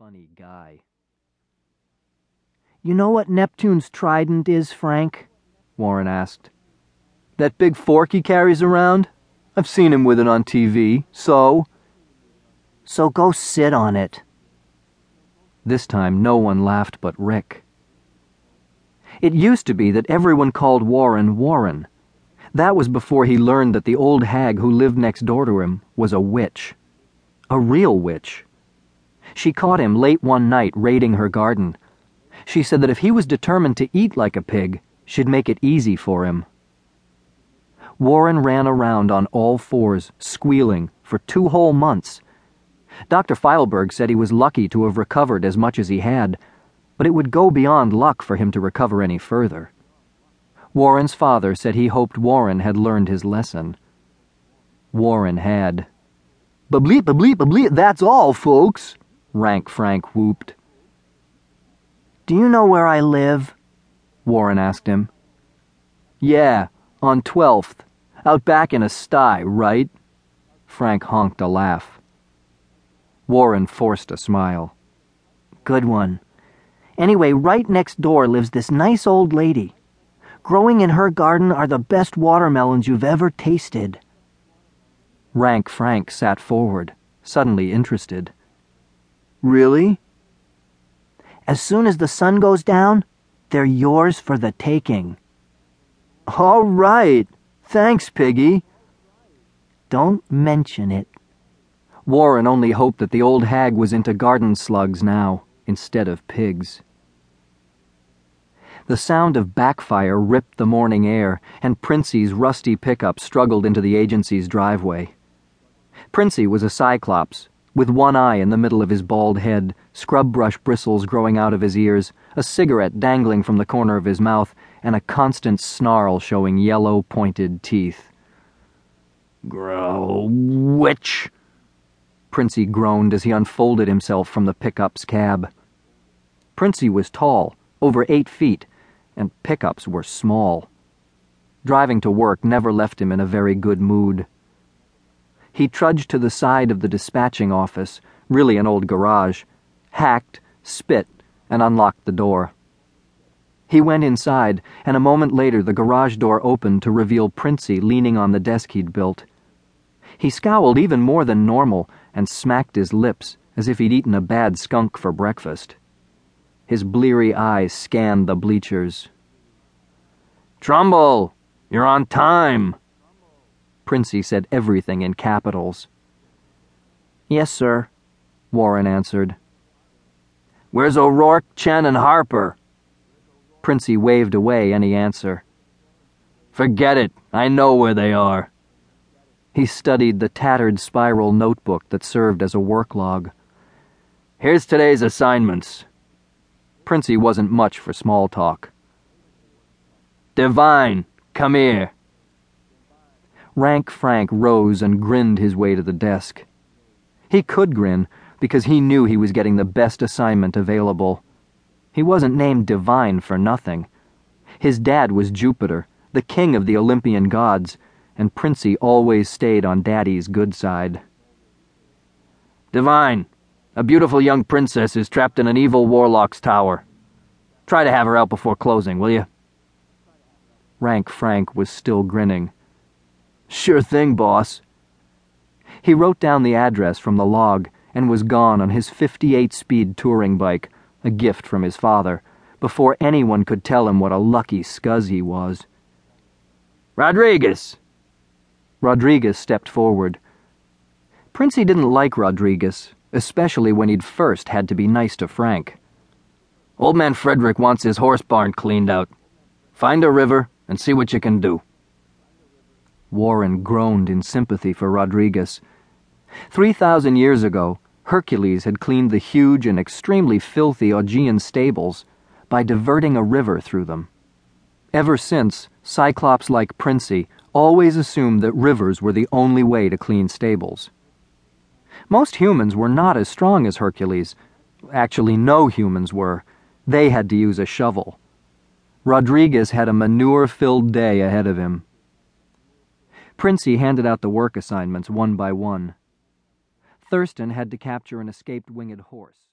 funny guy. You know what Neptune's trident is, Frank? Warren asked. That big fork he carries around? I've seen him with it on TV, so? So go sit on it. This time no one laughed but Rick. It used to be that everyone called Warren Warren. That was before he learned that the old hag who lived next door to him was a witch. A real witch. She caught him late one night raiding her garden. She said that if he was determined to eat like a pig, she'd make it easy for him. Warren ran around on all fours, squealing, for two whole months. Dr. Feilberg said he was lucky to have recovered as much as he had, but it would go beyond luck for him to recover any further. Warren's father said he hoped Warren had learned his lesson. Warren had. Bableep, bableep, bableep, that's all, folks, Rank Frank whooped. Do you know where I live? Warren asked him. Yeah, on 12th. Out back in a sty, right? Frank honked a laugh. Warren forced a smile. Good one. Anyway, right next door lives this nice old lady. Growing in her garden are the best watermelons you've ever tasted. Rank Frank sat forward, suddenly interested. Really? As soon as the sun goes down, they're yours for the taking. All right. Thanks, Piggy. Don't mention it. Warren only hoped that the old hag was into garden slugs now, instead of pigs. The sound of backfire ripped the morning air, and Princey's rusty pickup struggled into the agency's driveway. Princey was a cyclops, with one eye in the middle of his bald head, scrub brush bristles growing out of his ears, a cigarette dangling from the corner of his mouth, and a constant snarl showing yellow pointed teeth. Grow, witch! Princey groaned as he unfolded himself from the pickup's cab. Princey was tall, over eight feet, and pickups were small. Driving to work never left him in a very good mood. He trudged to the side of the dispatching office, really an old garage, hacked, spit, and unlocked the door. He went inside, and a moment later the garage door opened to reveal Princey leaning on the desk he'd built. He scowled even more than normal and smacked his lips as if he'd eaten a bad skunk for breakfast. His bleary eyes scanned the bleachers. Trumbull, you're on time. Princey said everything in capitals. Yes, sir, Warren answered. Where's O'Rourke, Chen, and Harper? Princey waved away any answer. Forget it. I know where they are. He studied the tattered spiral notebook that served as a work log. Here's today's assignments. Princey wasn't much for small talk. Devine, come here. Rank Frank rose and grinned his way to the desk. He could grin because he knew he was getting the best assignment available. He wasn't named Divine for nothing. His dad was Jupiter, the king of the Olympian gods, and Princey always stayed on Daddy's good side. Divine, a beautiful young princess is trapped in an evil warlock's tower. Try to have her out before closing, will you? Rank Frank was still grinning. Sure thing, boss. He wrote down the address from the log and was gone on his 58 speed touring bike, a gift from his father, before anyone could tell him what a lucky scuzz he was. Rodriguez! Rodriguez stepped forward. Princey didn't like Rodriguez, especially when he'd first had to be nice to Frank. Old man Frederick wants his horse barn cleaned out. Find a river and see what you can do. Warren groaned in sympathy for Rodriguez. Three thousand years ago, Hercules had cleaned the huge and extremely filthy Augean stables by diverting a river through them. Ever since, Cyclops like Princey always assumed that rivers were the only way to clean stables. Most humans were not as strong as Hercules. Actually, no humans were. They had to use a shovel. Rodriguez had a manure filled day ahead of him. Princey handed out the work assignments one by one. Thurston had to capture an escaped winged horse.